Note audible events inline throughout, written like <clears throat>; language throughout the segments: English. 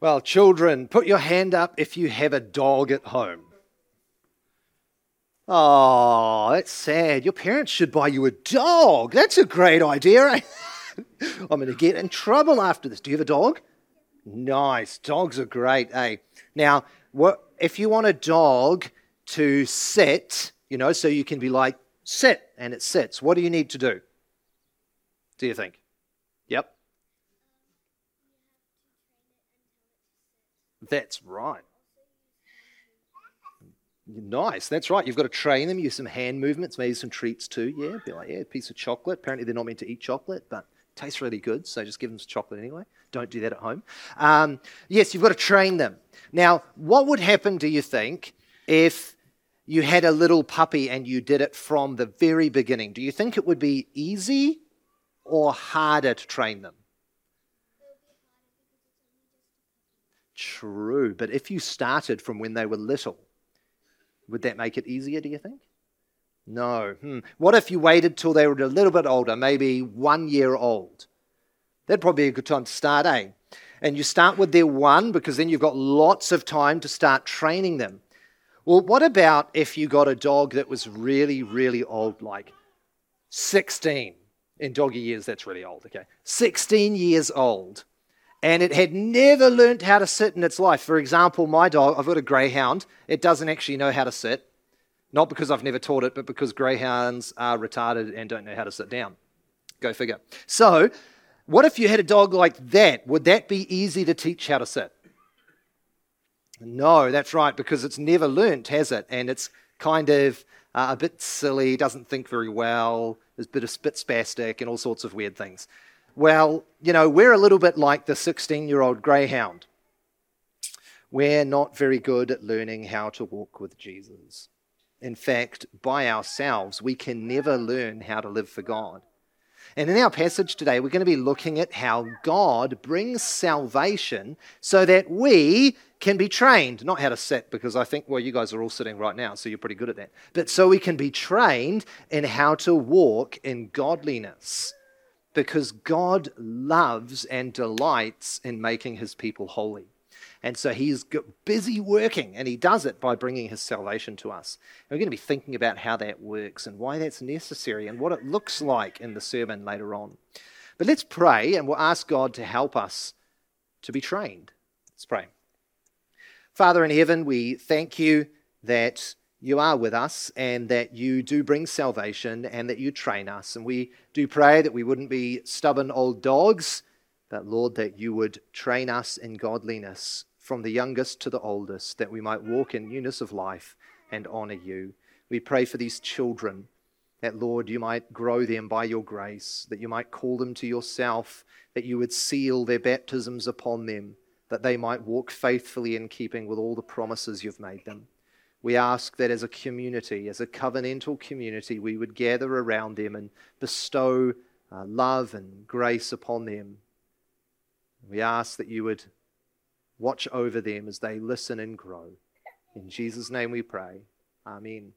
Well, children, put your hand up if you have a dog at home. Oh, that's sad. Your parents should buy you a dog. That's a great idea. Eh? <laughs> I'm going to get in trouble after this. Do you have a dog? Nice. Dogs are great, eh? Now, what, if you want a dog to sit, you know, so you can be like, sit, and it sits, what do you need to do? Do you think? That's right. Nice. That's right. You've got to train them, use some hand movements, maybe some treats too. Yeah, be like, yeah, a piece of chocolate. Apparently, they're not meant to eat chocolate, but tastes really good, so just give them some chocolate anyway. Don't do that at home. Um, yes, you've got to train them. Now, what would happen, do you think, if you had a little puppy and you did it from the very beginning? Do you think it would be easy or harder to train them? True, but if you started from when they were little, would that make it easier, do you think? No. Hmm. What if you waited till they were a little bit older, maybe one year old? That'd probably be a good time to start, eh? And you start with their one because then you've got lots of time to start training them. Well, what about if you got a dog that was really, really old, like 16? In doggy years, that's really old, okay? 16 years old and it had never learned how to sit in its life. For example, my dog, I've got a greyhound, it doesn't actually know how to sit. Not because I've never taught it, but because greyhounds are retarded and don't know how to sit down. Go figure. So, what if you had a dog like that? Would that be easy to teach how to sit? No, that's right, because it's never learnt, has it? And it's kind of uh, a bit silly, doesn't think very well, is a bit, a bit spastic, and all sorts of weird things. Well, you know, we're a little bit like the 16 year old greyhound. We're not very good at learning how to walk with Jesus. In fact, by ourselves, we can never learn how to live for God. And in our passage today, we're going to be looking at how God brings salvation so that we can be trained, not how to sit, because I think, well, you guys are all sitting right now, so you're pretty good at that, but so we can be trained in how to walk in godliness because God loves and delights in making his people holy. And so he's busy working, and he does it by bringing his salvation to us. And we're going to be thinking about how that works and why that's necessary and what it looks like in the sermon later on. But let's pray, and we'll ask God to help us to be trained. Let's pray. Father in heaven, we thank you that you are with us and that you do bring salvation and that you train us. And we do pray that we wouldn't be stubborn old dogs, but Lord, that you would train us in godliness from the youngest to the oldest, that we might walk in newness of life and honor you. We pray for these children, that Lord, you might grow them by your grace, that you might call them to yourself, that you would seal their baptisms upon them, that they might walk faithfully in keeping with all the promises you've made them. We ask that as a community, as a covenantal community, we would gather around them and bestow uh, love and grace upon them. We ask that you would watch over them as they listen and grow. In Jesus' name we pray. Amen.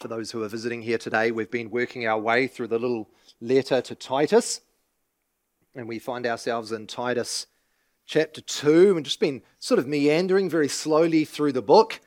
For those who are visiting here today, we've been working our way through the little letter to Titus, and we find ourselves in Titus chapter 2 and just been sort of meandering very slowly through the book.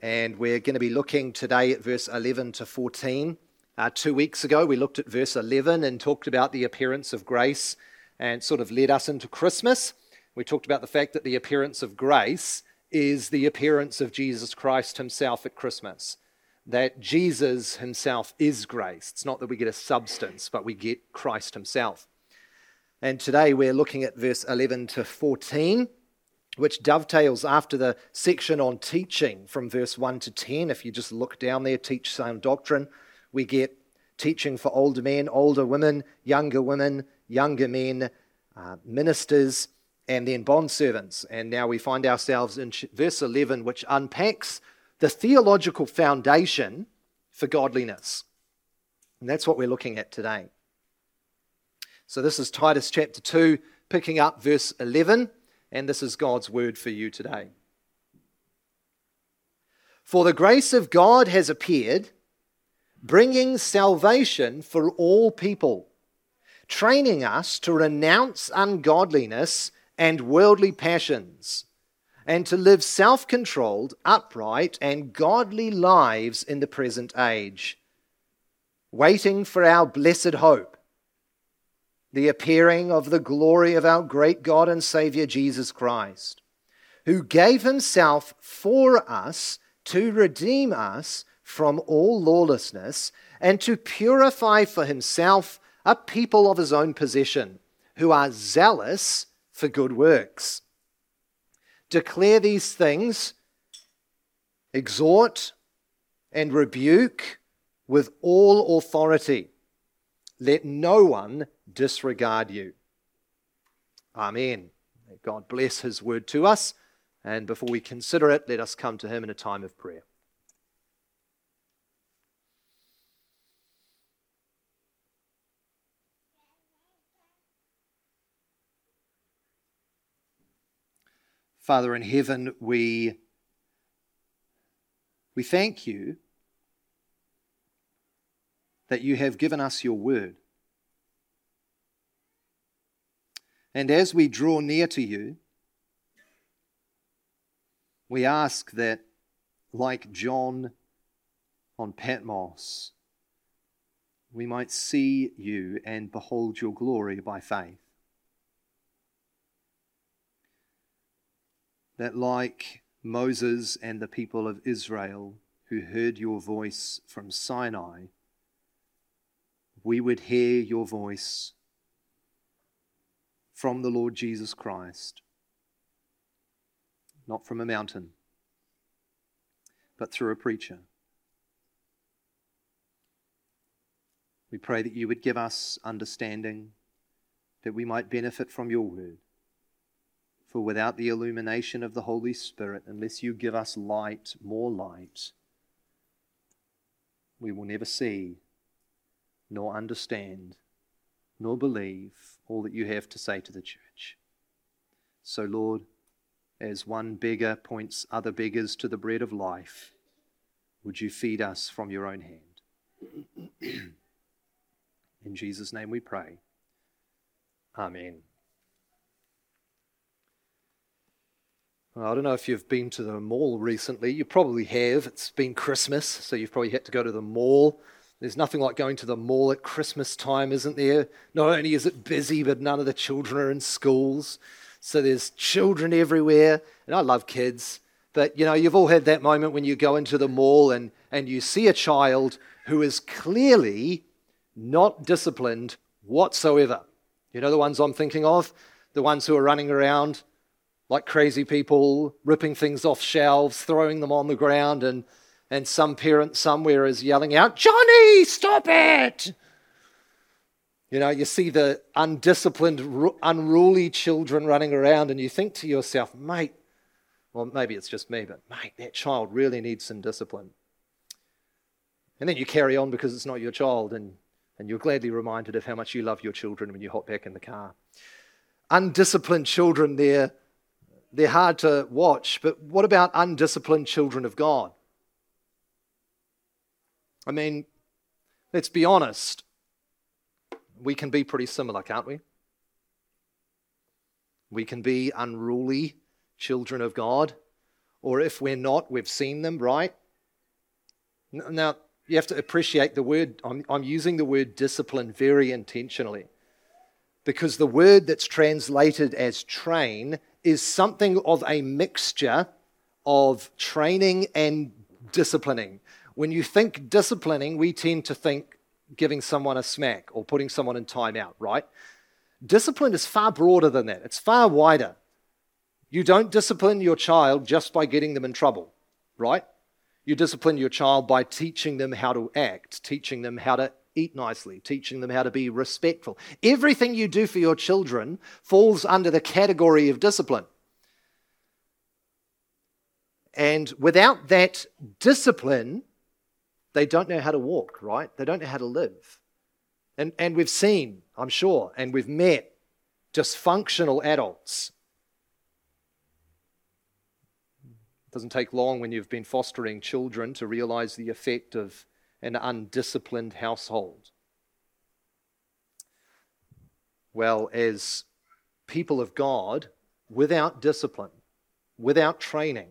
And we're going to be looking today at verse 11 to 14. Uh, two weeks ago, we looked at verse 11 and talked about the appearance of grace and sort of led us into Christmas. We talked about the fact that the appearance of grace is the appearance of Jesus Christ himself at Christmas. That Jesus himself is grace. It's not that we get a substance, but we get Christ himself. And today we're looking at verse 11 to 14, which dovetails after the section on teaching from verse 1 to 10. If you just look down there, teach sound doctrine, we get teaching for older men, older women, younger women, younger men, uh, ministers, and then bondservants. And now we find ourselves in verse 11, which unpacks the theological foundation for godliness. And that's what we're looking at today. So this is Titus chapter 2, picking up verse 11, and this is God's word for you today. For the grace of God has appeared, bringing salvation for all people, training us to renounce ungodliness and worldly passions, and to live self controlled, upright, and godly lives in the present age, waiting for our blessed hope, the appearing of the glory of our great God and Saviour Jesus Christ, who gave himself for us to redeem us from all lawlessness and to purify for himself a people of his own possession who are zealous for good works. Declare these things, exhort and rebuke with all authority. Let no one disregard you. Amen. May God bless his word to us. And before we consider it, let us come to him in a time of prayer. Father in heaven, we, we thank you that you have given us your word. And as we draw near to you, we ask that, like John on Patmos, we might see you and behold your glory by faith. that, like Moses and the people of Israel who heard your voice from Sinai, we would hear your voice from the Lord Jesus Christ, not from a mountain, but through a preacher. We pray that you would give us understanding, that we might benefit from your word. For without the illumination of the Holy Spirit, unless you give us light, more light, we will never see, nor understand, nor believe all that you have to say to the church. So, Lord, as one beggar points other beggars to the bread of life, would you feed us from your own hand? <clears throat> In Jesus' name we pray. Amen. I don't know if you've been to the mall recently. You probably have. It's been Christmas, so you've probably had to go to the mall. There's nothing like going to the mall at Christmas time, isn't there? Not only is it busy, but none of the children are in schools. So there's children everywhere. And I love kids. But you know, you've all had that moment when you go into the mall and, and you see a child who is clearly not disciplined whatsoever. You know the ones I'm thinking of? The ones who are running around like crazy people, ripping things off shelves, throwing them on the ground, and, and some parent somewhere is yelling out, Johnny, stop it! You know, you see the undisciplined, unruly children running around, and you think to yourself, mate, well, maybe it's just me, but mate, that child really needs some discipline. And then you carry on because it's not your child, and, and you're gladly reminded of how much you love your children when you hop back in the car. Undisciplined children, they're they're hard to watch, but what about undisciplined children of God? I mean, let's be honest. We can be pretty similar, can't we? We can be unruly children of God, or if we're not, we've seen them, right? Now, you have to appreciate the word, I'm, I'm using the word discipline very intentionally because the word that's translated as train is something of a mixture of training and disciplining. When you think disciplining, we tend to think giving someone a smack or putting someone in timeout, right? Discipline is far broader than that, it's far wider. You don't discipline your child just by getting them in trouble, right? You discipline your child by teaching them how to act, teaching them how to eat nicely, teaching them how to be respectful. Everything you do for your children falls under the category of discipline. And without that discipline, they don't know how to walk, right? They don't know how to live. And, and we've seen, I'm sure, and we've met dysfunctional adults. It doesn't take long when you've been fostering children to realize the effect of an undisciplined household. Well, as people of God, without discipline, without training,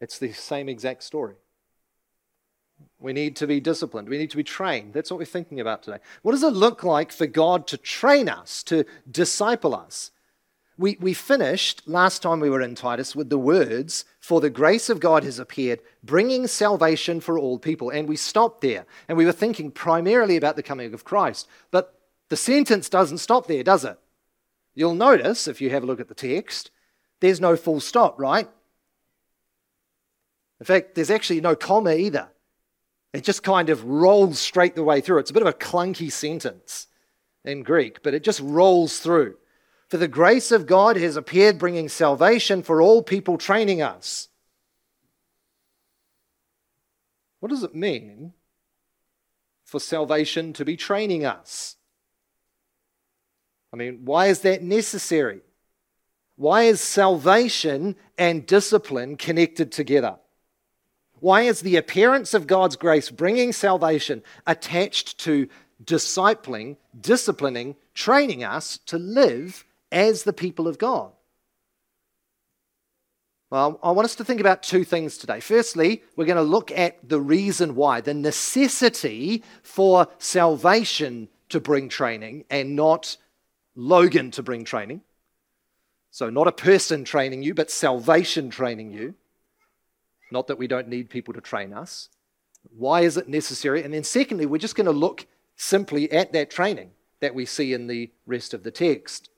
it's the same exact story. We need to be disciplined. We need to be trained. That's what we're thinking about today. What does it look like for God to train us, to disciple us? We, we finished last time we were in Titus with the words, For the grace of God has appeared, bringing salvation for all people. And we stopped there. And we were thinking primarily about the coming of Christ. But the sentence doesn't stop there, does it? You'll notice, if you have a look at the text, there's no full stop, right? In fact, there's actually no comma either. It just kind of rolls straight the way through. It's a bit of a clunky sentence in Greek, but it just rolls through. For the grace of God has appeared, bringing salvation for all people, training us. What does it mean for salvation to be training us? I mean, why is that necessary? Why is salvation and discipline connected together? Why is the appearance of God's grace bringing salvation attached to discipling, disciplining, training us to live as the people of God? Well, I want us to think about two things today. Firstly, we're going to look at the reason why, the necessity for salvation to bring training and not Logan to bring training. So, not a person training you, but salvation training you. Not that we don't need people to train us. Why is it necessary? And then, secondly, we're just going to look simply at that training that we see in the rest of the text.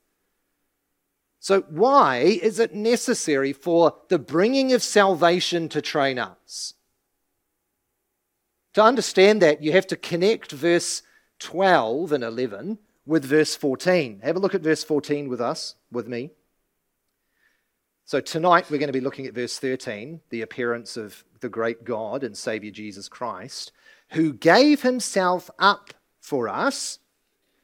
So, why is it necessary for the bringing of salvation to train us? To understand that, you have to connect verse 12 and 11 with verse 14. Have a look at verse 14 with us, with me. So tonight we're going to be looking at verse 13, the appearance of the great God and Savior Jesus Christ, who gave himself up for us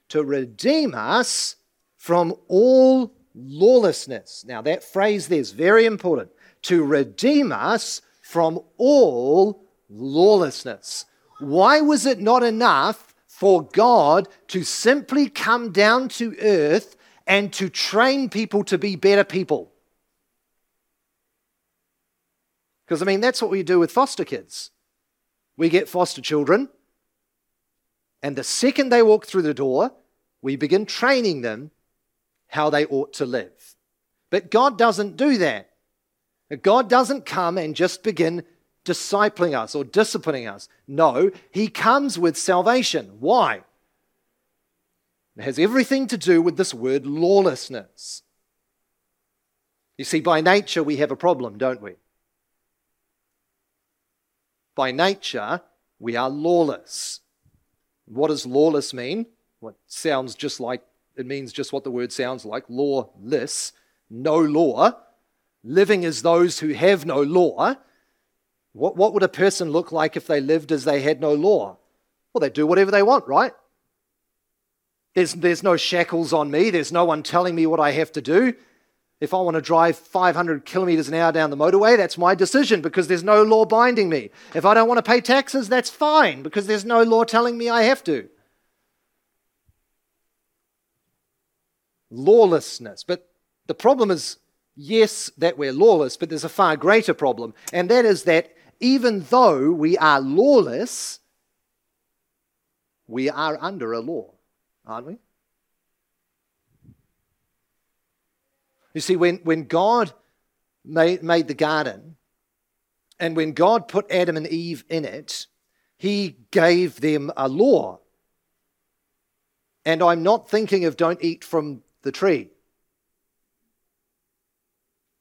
to redeem us from all lawlessness. Now, that phrase there is very important to redeem us from all lawlessness. Why was it not enough for God to simply come down to earth and to train people to be better people? Because, I mean, that's what we do with foster kids. We get foster children, and the second they walk through the door, we begin training them how they ought to live. But God doesn't do that. God doesn't come and just begin discipling us or disciplining us. No, He comes with salvation. Why? It has everything to do with this word lawlessness. You see, by nature, we have a problem, don't we? By nature, we are lawless. What does lawless mean? What sounds just like, it means just what the word sounds like lawless, no law, living as those who have no law. What, what would a person look like if they lived as they had no law? Well, they do whatever they want, right? There's, there's no shackles on me. There's no one telling me what I have to do. If I want to drive 500 kilometers an hour down the motorway, that's my decision because there's no law binding me. If I don't want to pay taxes, that's fine because there's no law telling me I have to. Lawlessness. But the problem is yes, that we're lawless, but there's a far greater problem, and that is that even though we are lawless, we are under a law, aren't we? You see, when, when God made, made the garden, and when God put Adam and Eve in it, he gave them a law. And I'm not thinking of don't eat from the tree.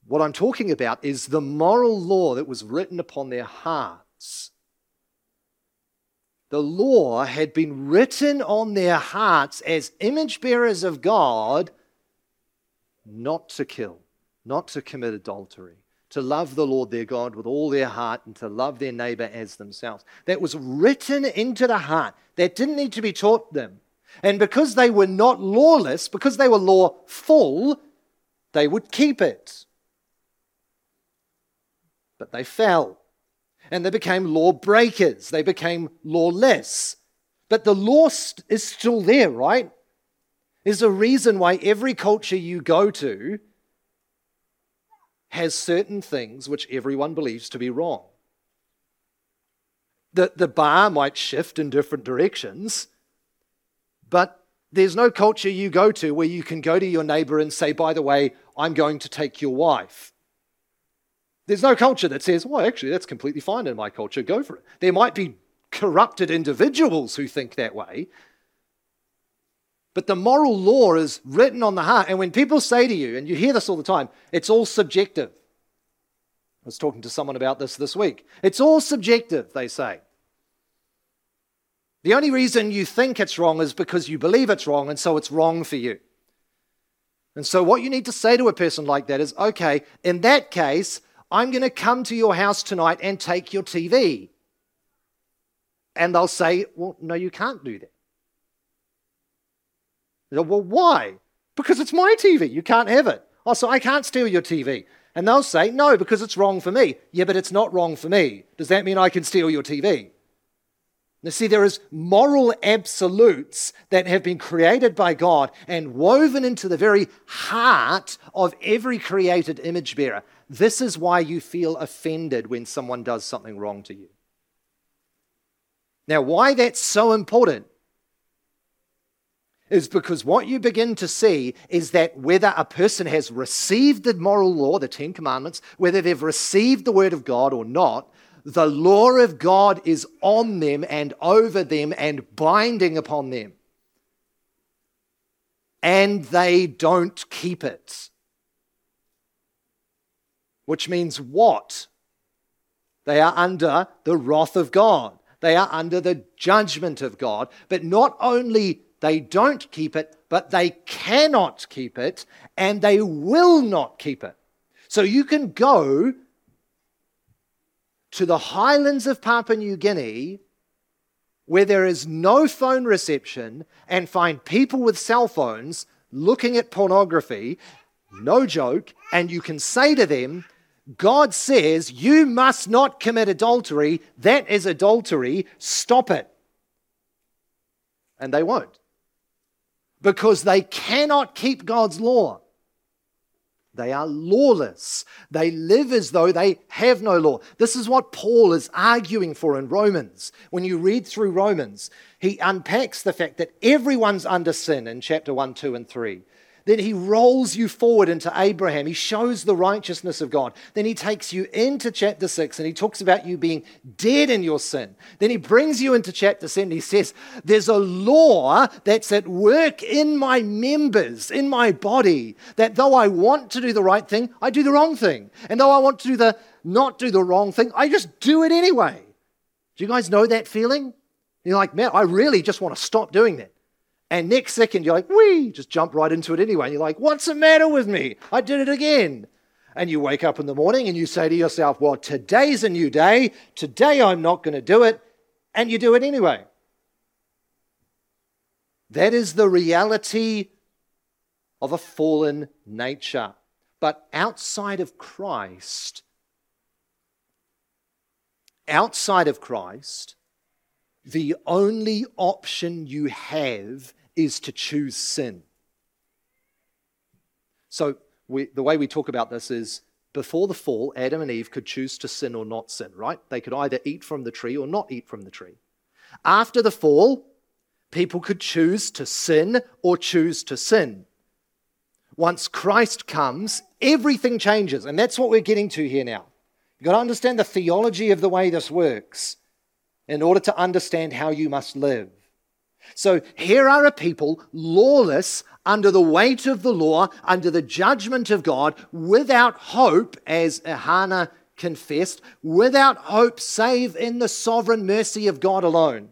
What I'm talking about is the moral law that was written upon their hearts. The law had been written on their hearts as image bearers of God not to kill, not to commit adultery, to love the Lord their God with all their heart, and to love their neighbor as themselves. That was written into the heart. That didn't need to be taught them. And because they were not lawless, because they were lawful, they would keep it. But they fell. And they became lawbreakers. They became lawless. But the law is still there, right? There's a reason why every culture you go to has certain things which everyone believes to be wrong. The, the bar might shift in different directions, but there's no culture you go to where you can go to your neighbor and say, by the way, I'm going to take your wife. There's no culture that says, well, actually, that's completely fine in my culture, go for it. There might be corrupted individuals who think that way, but the moral law is written on the heart. And when people say to you, and you hear this all the time, it's all subjective. I was talking to someone about this this week. It's all subjective, they say. The only reason you think it's wrong is because you believe it's wrong, and so it's wrong for you. And so, what you need to say to a person like that is okay, in that case, I'm going to come to your house tonight and take your TV. And they'll say, Well, no, you can't do that. Go, well, why? Because it's my TV. You can't have it. Oh, so I can't steal your TV. And they'll say, no, because it's wrong for me. Yeah, but it's not wrong for me. Does that mean I can steal your TV? Now, see, there is moral absolutes that have been created by God and woven into the very heart of every created image bearer. This is why you feel offended when someone does something wrong to you. Now, why that's so important is because what you begin to see is that whether a person has received the moral law, the Ten Commandments, whether they've received the Word of God or not, the law of God is on them and over them and binding upon them. And they don't keep it. Which means what? They are under the wrath of God. They are under the judgment of God. But not only they don't keep it, but they cannot keep it, and they will not keep it. So you can go to the highlands of Papua New Guinea where there is no phone reception and find people with cell phones looking at pornography, no joke, and you can say to them, God says you must not commit adultery. That is adultery. Stop it. And they won't because they cannot keep God's law. They are lawless. They live as though they have no law. This is what Paul is arguing for in Romans. When you read through Romans, he unpacks the fact that everyone's under sin in chapter 1, 2, and 3. Then he rolls you forward into Abraham. He shows the righteousness of God. Then he takes you into chapter 6 and he talks about you being dead in your sin. Then he brings you into chapter 7. and He says, There's a law that's at work in my members, in my body, that though I want to do the right thing, I do the wrong thing. And though I want to do the not do the wrong thing, I just do it anyway. Do you guys know that feeling? You're like, man, I really just want to stop doing that. And next second, you're like, wee, just jump right into it anyway. And you're like, what's the matter with me? I did it again. And you wake up in the morning and you say to yourself, well, today's a new day. Today I'm not going to do it. And you do it anyway. That is the reality of a fallen nature. But outside of Christ, outside of Christ, the only option you have is to choose sin. So, we, the way we talk about this is before the fall, Adam and Eve could choose to sin or not sin, right? They could either eat from the tree or not eat from the tree. After the fall, people could choose to sin or choose to sin. Once Christ comes, everything changes. And that's what we're getting to here now. You've got to understand the theology of the way this works in order to understand how you must live. So here are a people lawless under the weight of the law, under the judgment of God, without hope, as Hannah confessed, without hope save in the sovereign mercy of God alone.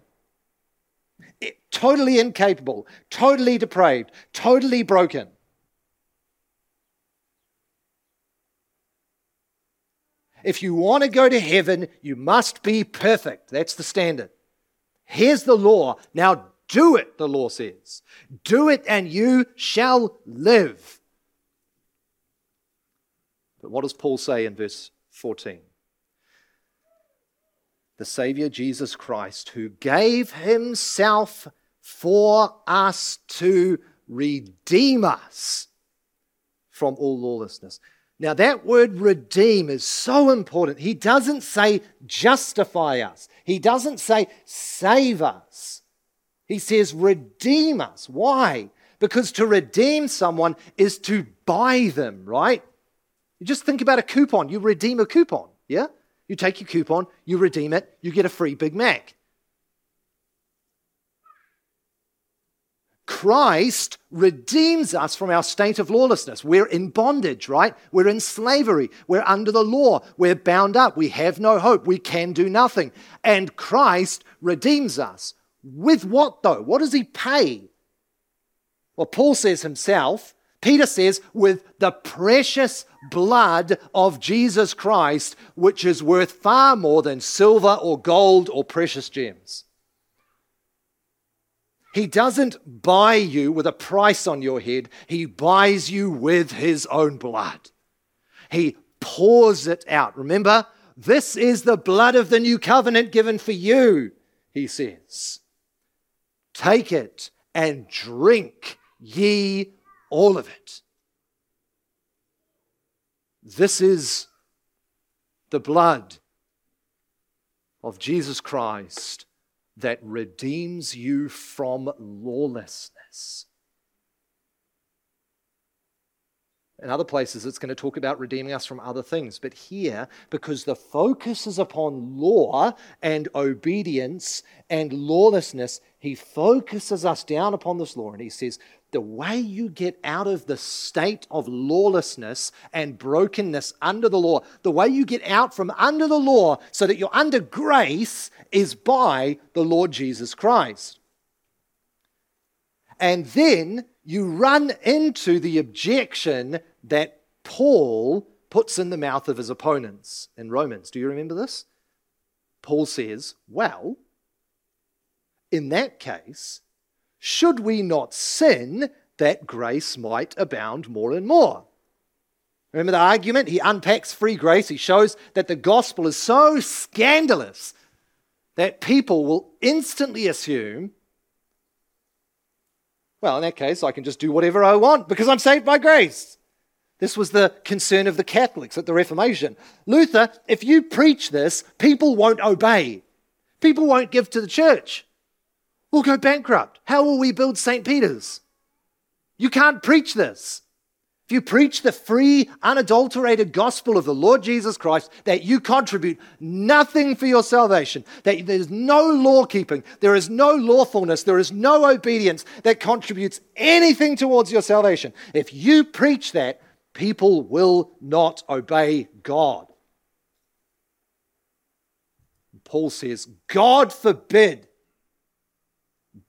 It, totally incapable, totally depraved, totally broken. If you want to go to heaven, you must be perfect. That's the standard. Here's the law. Now do it, the law says. Do it and you shall live. But what does Paul say in verse 14? The Savior Jesus Christ, who gave himself for us to redeem us from all lawlessness. Now, that word redeem is so important. He doesn't say justify us, he doesn't say save us. He says redeem us. Why? Because to redeem someone is to buy them, right? You just think about a coupon. You redeem a coupon, yeah? You take your coupon, you redeem it, you get a free Big Mac. Christ redeems us from our state of lawlessness. We're in bondage, right? We're in slavery. We're under the law. We're bound up. We have no hope. We can do nothing. And Christ redeems us. With what, though? What does he pay? Well, Paul says himself, Peter says, with the precious blood of Jesus Christ, which is worth far more than silver or gold or precious gems. He doesn't buy you with a price on your head, He buys you with His own blood. He pours it out. Remember, this is the blood of the new covenant given for you, He says. Take it and drink ye all of it. This is the blood of Jesus Christ that redeems you from lawlessness. In other places, it's going to talk about redeeming us from other things. But here, because the focus is upon law and obedience and lawlessness, he focuses us down upon this law and he says, the way you get out of the state of lawlessness and brokenness under the law, the way you get out from under the law so that you're under grace is by the Lord Jesus Christ. And then you run into the objection that Paul puts in the mouth of his opponents in Romans. Do you remember this? Paul says, Well, in that case, should we not sin that grace might abound more and more? Remember the argument? He unpacks free grace. He shows that the gospel is so scandalous that people will instantly assume, well, in that case, I can just do whatever I want because I'm saved by grace. This was the concern of the Catholics at the Reformation. Luther, if you preach this, people won't obey. People won't give to the church. We'll go bankrupt. How will we build St. Peter's? You can't preach this. If you preach the free, unadulterated gospel of the Lord Jesus Christ, that you contribute nothing for your salvation, that there's no law keeping, there is no lawfulness, there is no obedience that contributes anything towards your salvation. If you preach that, people will not obey God. Paul says, God forbid,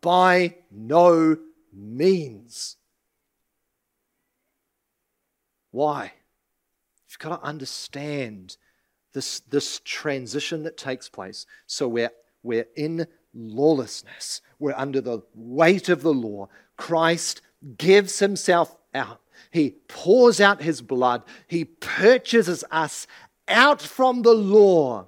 by no means. Why? You've got to understand this, this transition that takes place. So we're, we're in lawlessness, we're under the weight of the law. Christ gives himself out. He pours out his blood. He purchases us out from the law.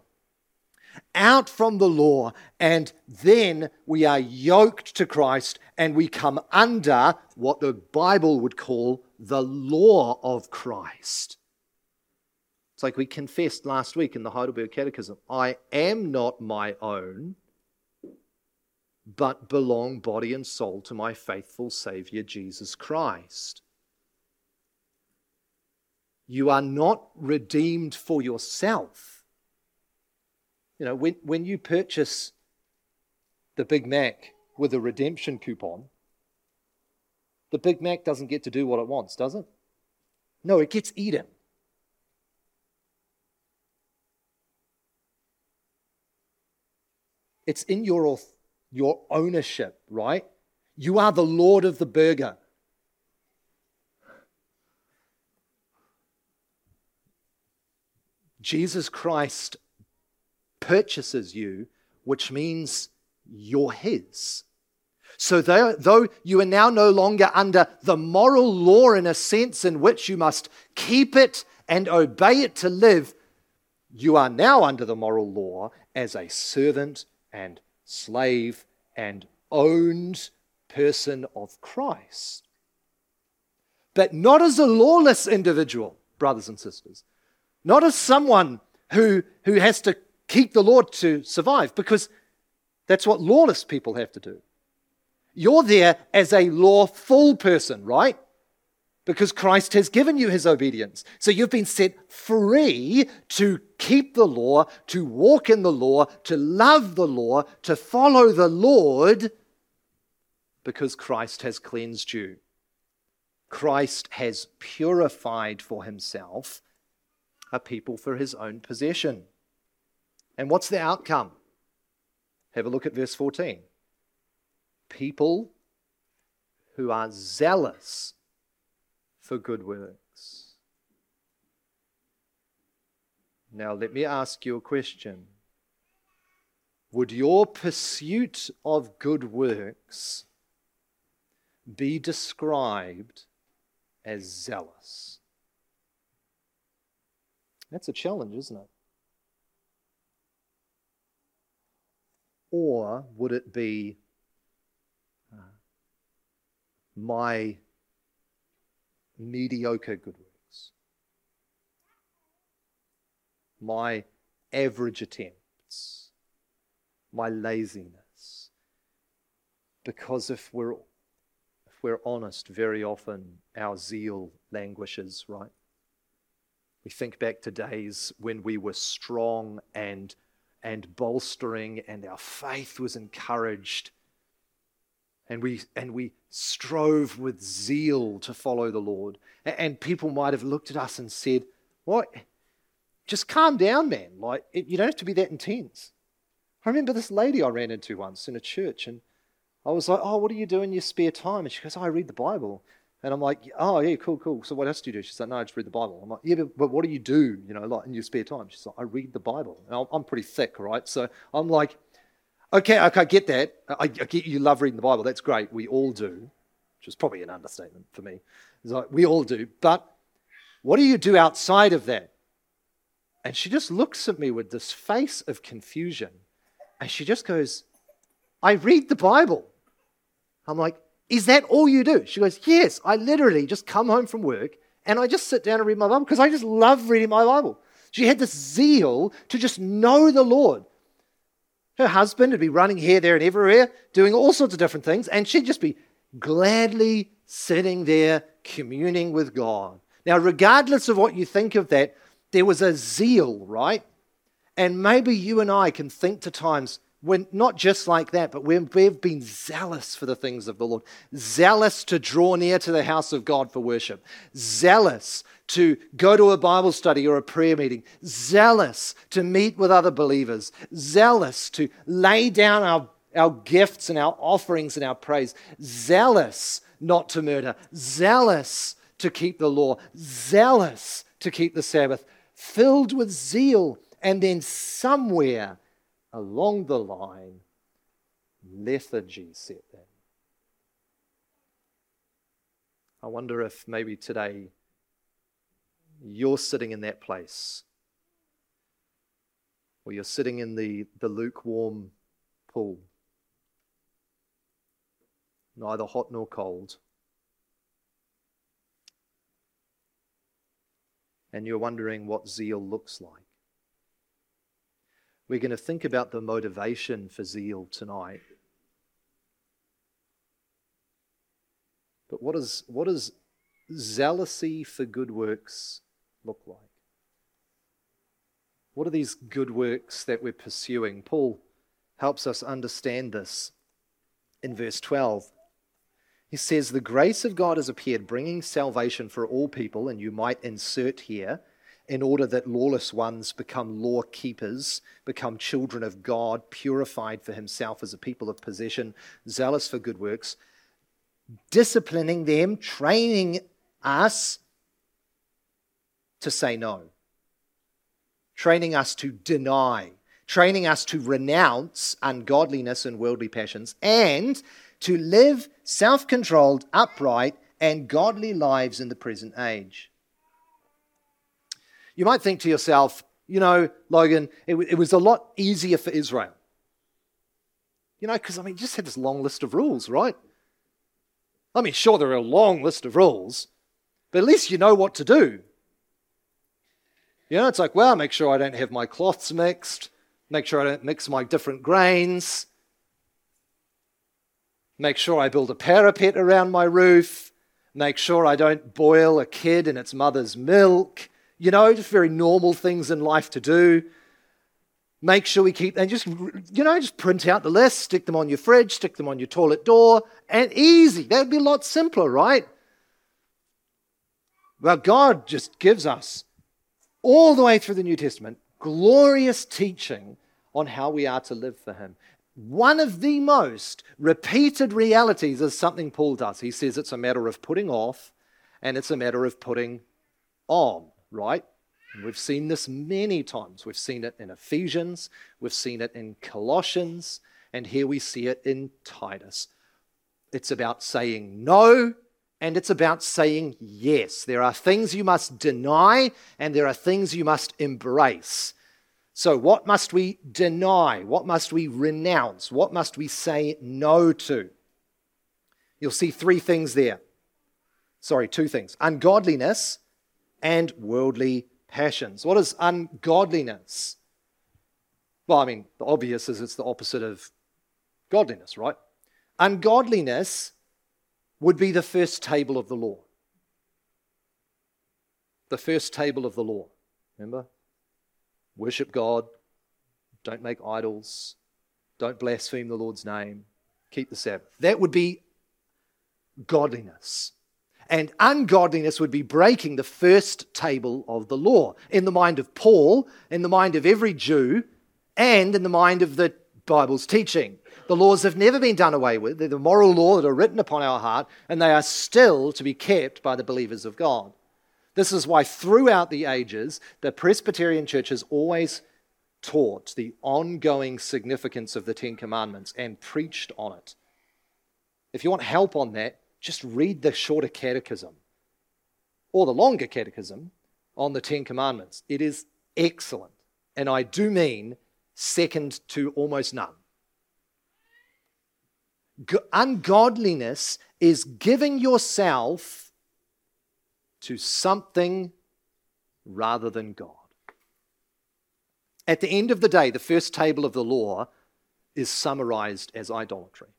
Out from the law. And then we are yoked to Christ and we come under what the Bible would call the law of Christ. It's like we confessed last week in the Heidelberg Catechism I am not my own, but belong body and soul to my faithful Savior Jesus Christ. You are not redeemed for yourself. You know, when, when you purchase the Big Mac with a redemption coupon, the Big Mac doesn't get to do what it wants, does it? No, it gets eaten. It's in your, your ownership, right? You are the Lord of the burger. Jesus Christ purchases you, which means you're His. So, though you are now no longer under the moral law in a sense in which you must keep it and obey it to live, you are now under the moral law as a servant and slave and owned person of Christ. but not as a lawless individual, brothers and sisters. Not as someone who, who has to keep the law to survive, because that's what lawless people have to do. You're there as a lawful person, right? Because Christ has given you his obedience. So you've been set free to keep the law, to walk in the law, to love the law, to follow the Lord, because Christ has cleansed you. Christ has purified for himself a people for his own possession. And what's the outcome? Have a look at verse 14. People who are zealous for good works. Now, let me ask you a question. Would your pursuit of good works be described as zealous? That's a challenge, isn't it? Or would it be uh, my mediocre good works, my average attempts, my laziness? Because if we're if we're honest, very often our zeal languishes, right? We think back to days when we were strong and, and bolstering, and our faith was encouraged. And we, and we strove with zeal to follow the Lord. And people might have looked at us and said, What? Just calm down, man. Like, you don't have to be that intense. I remember this lady I ran into once in a church, and I was like, Oh, what do you do in your spare time? And she goes, oh, I read the Bible. And I'm like, oh, yeah, cool, cool. So what else do you do? She's like, no, I just read the Bible. I'm like, yeah, but, but what do you do, you know, like in your spare time? She's like, I read the Bible. And I'm pretty thick, right? So I'm like, okay, okay, I get that. I, I get you love reading the Bible. That's great. We all do, which is probably an understatement for me. It's like, we all do. But what do you do outside of that? And she just looks at me with this face of confusion. And she just goes, I read the Bible. I'm like, is that all you do? She goes, Yes, I literally just come home from work and I just sit down and read my Bible because I just love reading my Bible. She had this zeal to just know the Lord. Her husband would be running here, there, and everywhere, doing all sorts of different things, and she'd just be gladly sitting there communing with God. Now, regardless of what you think of that, there was a zeal, right? And maybe you and I can think to times, we're not just like that, but we've been zealous for the things of the Lord, zealous to draw near to the house of God for worship, zealous to go to a Bible study or a prayer meeting, zealous to meet with other believers, zealous to lay down our, our gifts and our offerings and our praise, zealous not to murder, zealous to keep the law, zealous to keep the Sabbath, filled with zeal, and then somewhere along the line, lethargy set in. I wonder if maybe today you're sitting in that place, or you're sitting in the, the lukewarm pool, neither hot nor cold. And you're wondering what zeal looks like. We're going to think about the motivation for zeal tonight. But what, is, what does zealousy for good works look like? What are these good works that we're pursuing? Paul helps us understand this in verse 12. He says, The grace of God has appeared, bringing salvation for all people, and you might insert here in order that lawless ones become law keepers, become children of God, purified for himself as a people of possession, zealous for good works, disciplining them, training us to say no, training us to deny, training us to renounce ungodliness and worldly passions, and to live self controlled, upright, and godly lives in the present age you might think to yourself, you know, Logan, it, it was a lot easier for Israel. You know, because I mean, you just had this long list of rules, right? I mean, sure, there are a long list of rules, but at least you know what to do. You know, it's like, well, make sure I don't have my cloths mixed, make sure I don't mix my different grains, make sure I build a parapet around my roof, make sure I don't boil a kid in its mother's milk. You know, just very normal things in life to do. Make sure we keep, and just, you know, just print out the list, stick them on your fridge, stick them on your toilet door, and easy. That would be a lot simpler, right? Well, God just gives us all the way through the New Testament glorious teaching on how we are to live for Him. One of the most repeated realities is something Paul does. He says it's a matter of putting off and it's a matter of putting on, right? We've seen this many times. We've seen it in Ephesians, we've seen it in Colossians, and here we see it in Titus. It's about saying no and it's about saying yes. There are things you must deny and there are things you must embrace. So, what must we deny? What must we renounce? What must we say no to? You'll see three things there. Sorry, two things ungodliness and worldly passions. What is ungodliness? Well, I mean, the obvious is it's the opposite of godliness, right? Ungodliness would be the first table of the law. The first table of the law. Remember? Worship God, don't make idols, don't blaspheme the Lord's name, keep the Sabbath. That would be godliness. And ungodliness would be breaking the first table of the law in the mind of Paul, in the mind of every Jew, and in the mind of the Bible's teaching. The laws have never been done away with. They're the moral law that are written upon our heart, and they are still to be kept by the believers of God. This is why throughout the ages, the Presbyterian Church has always taught the ongoing significance of the Ten Commandments and preached on it. If you want help on that, just read the shorter catechism or the longer catechism on the Ten Commandments. It is excellent. And I do mean second to almost none. Ungodliness is giving yourself to something rather than God. At the end of the day, the first table of the law is summarized as idolatry.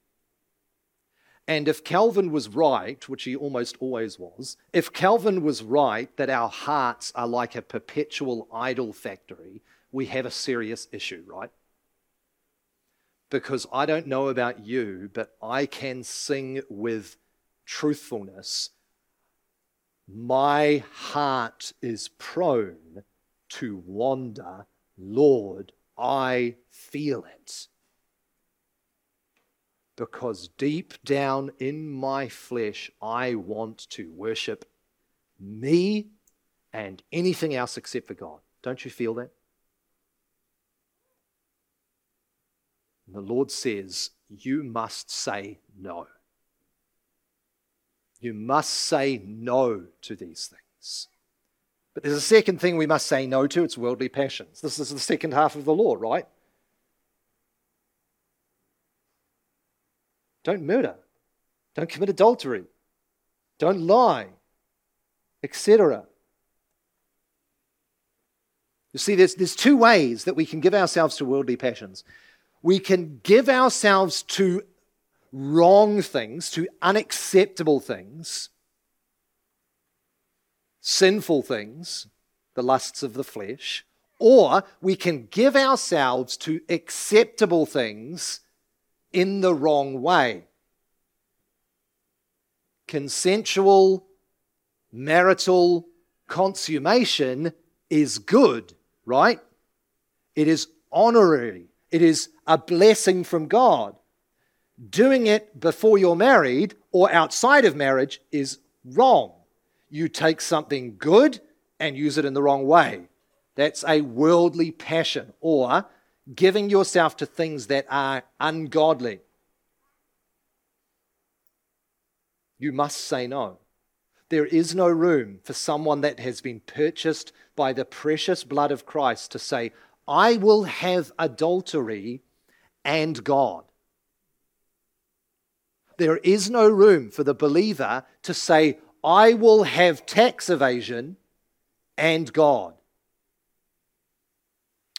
And if Calvin was right, which he almost always was, if Calvin was right that our hearts are like a perpetual idol factory, we have a serious issue, right? Because I don't know about you, but I can sing with truthfulness. My heart is prone to wander. Lord, I feel it. Because deep down in my flesh, I want to worship me and anything else except for God. Don't you feel that? And the Lord says, You must say no. You must say no to these things. But there's a second thing we must say no to it's worldly passions. This is the second half of the law, right? Don't murder. Don't commit adultery. Don't lie, etc. You see, there's, there's two ways that we can give ourselves to worldly passions we can give ourselves to wrong things, to unacceptable things, sinful things, the lusts of the flesh, or we can give ourselves to acceptable things in the wrong way. Consensual marital consummation is good, right? It is honorary. It is a blessing from God. Doing it before you're married or outside of marriage is wrong. You take something good and use it in the wrong way. That's a worldly passion or giving yourself to things that are ungodly. You must say no. There is no room for someone that has been purchased by the precious blood of Christ to say, I will have adultery and God. There is no room for the believer to say, I will have tax evasion and God.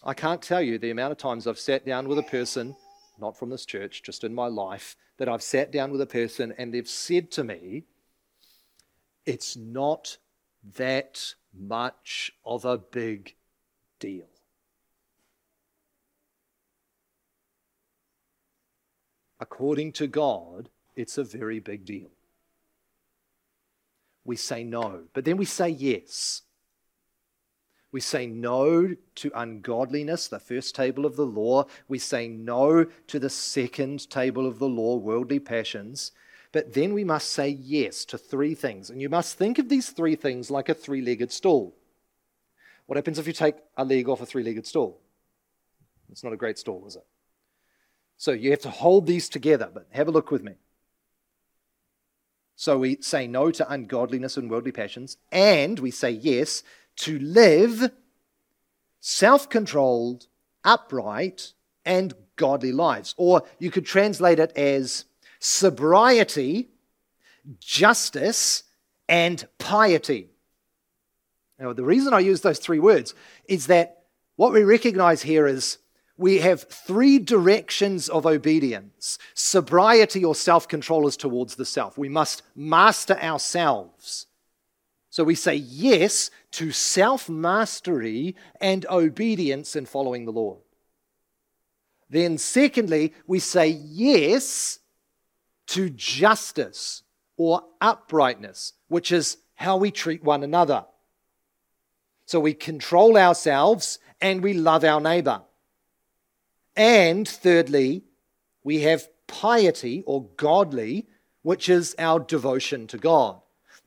I can't tell you the amount of times I've sat down with a person, not from this church, just in my life, that I've sat down with a person and they've said to me, It's not that much of a big deal. According to God, it's a very big deal. We say no, but then we say yes. We say no to ungodliness, the first table of the law. We say no to the second table of the law, worldly passions. But then we must say yes to three things. And you must think of these three things like a three legged stool. What happens if you take a leg off a three legged stool? It's not a great stool, is it? So you have to hold these together, but have a look with me. So we say no to ungodliness and worldly passions, and we say yes to live self controlled, upright, and godly lives. Or you could translate it as sobriety, justice, and piety. Now, the reason I use those three words is that what we recognize here is we have three directions of obedience. Sobriety or self control is towards the self. We must master ourselves. So we say yes to self mastery and obedience in following the Lord. Then, secondly, we say yes to justice or uprightness, which is how we treat one another. So we control ourselves and we love our neighbor. And thirdly, we have piety or godly, which is our devotion to God.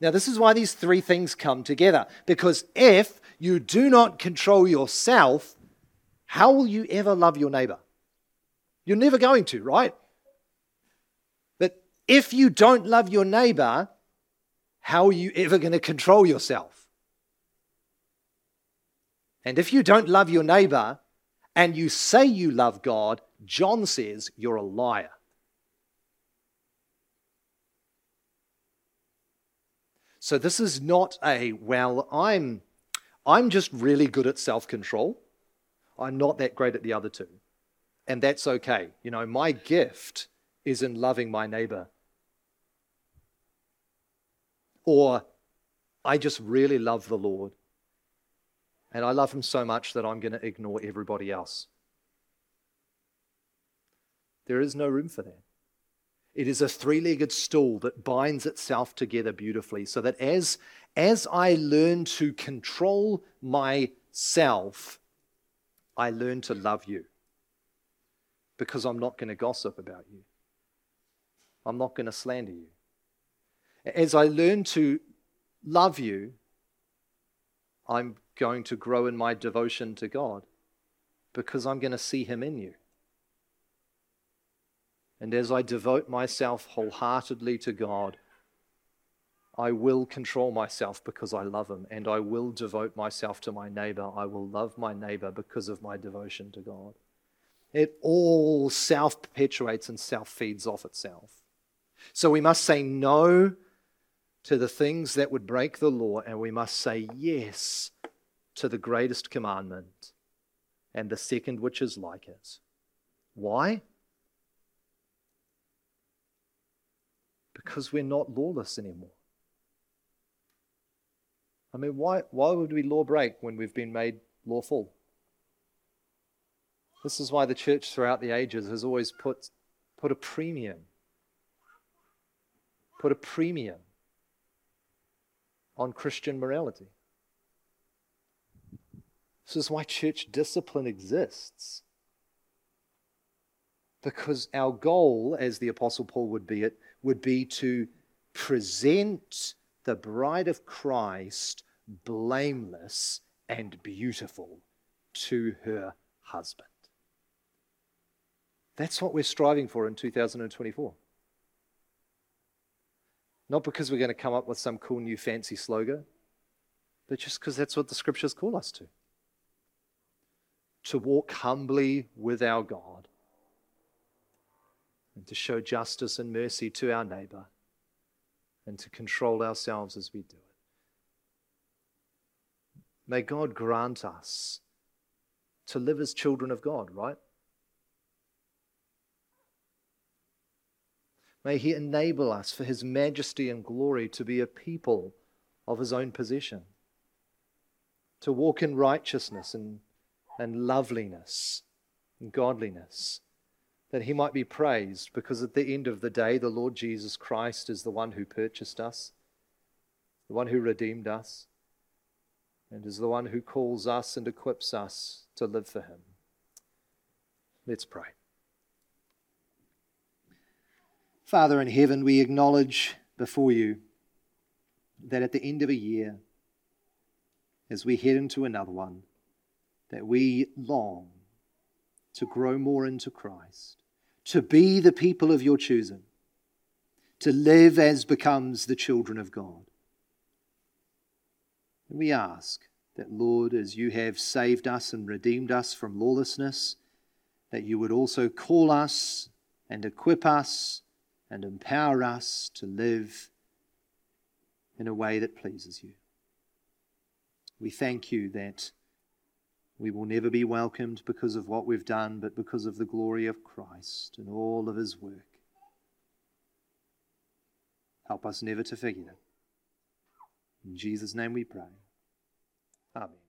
Now, this is why these three things come together. Because if you do not control yourself, how will you ever love your neighbor? You're never going to, right? But if you don't love your neighbor, how are you ever going to control yourself? And if you don't love your neighbor and you say you love God, John says you're a liar. So this is not a, well, I'm, I'm just really good at self control. I'm not that great at the other two. And that's okay. You know, my gift is in loving my neighbor. Or I just really love the Lord. And I love him so much that I'm going to ignore everybody else. There is no room for that. It is a three legged stool that binds itself together beautifully so that as, as I learn to control myself, I learn to love you because I'm not going to gossip about you. I'm not going to slander you. As I learn to love you, I'm going to grow in my devotion to God because I'm going to see Him in you. And as I devote myself wholeheartedly to God, I will control myself because I love Him, and I will devote myself to my neighbor. I will love my neighbor because of my devotion to God. It all self perpetuates and self feeds off itself. So we must say no to the things that would break the law, and we must say yes to the greatest commandment and the second, which is like it. Why? Because we're not lawless anymore. I mean, why, why would we law break when we've been made lawful? This is why the church throughout the ages has always put, put a premium, put a premium on Christian morality. This is why church discipline exists. Because our goal, as the Apostle Paul would be it, would be to present the bride of Christ blameless and beautiful to her husband. That's what we're striving for in 2024. Not because we're going to come up with some cool new fancy slogan, but just because that's what the scriptures call us to. To walk humbly with our God and to show justice and mercy to our neighbor and to control ourselves as we do it. May God grant us to live as children of God, right? May He enable us for His majesty and glory to be a people of His own possession, to walk in righteousness and, and loveliness and godliness, that He might be praised, because at the end of the day, the Lord Jesus Christ is the one who purchased us, the one who redeemed us, and is the one who calls us and equips us to live for Him. Let's pray. Father in heaven, we acknowledge before you that at the end of a year, as we head into another one, that we long to grow more into Christ, to be the people of your choosing, to live as becomes the children of God. And we ask that, Lord, as you have saved us and redeemed us from lawlessness, that you would also call us and equip us and empower us to live in a way that pleases you. We thank you that we will never be welcomed because of what we've done, but because of the glory of Christ and all of his work. Help us never to forget it. In Jesus' name we pray. Amen.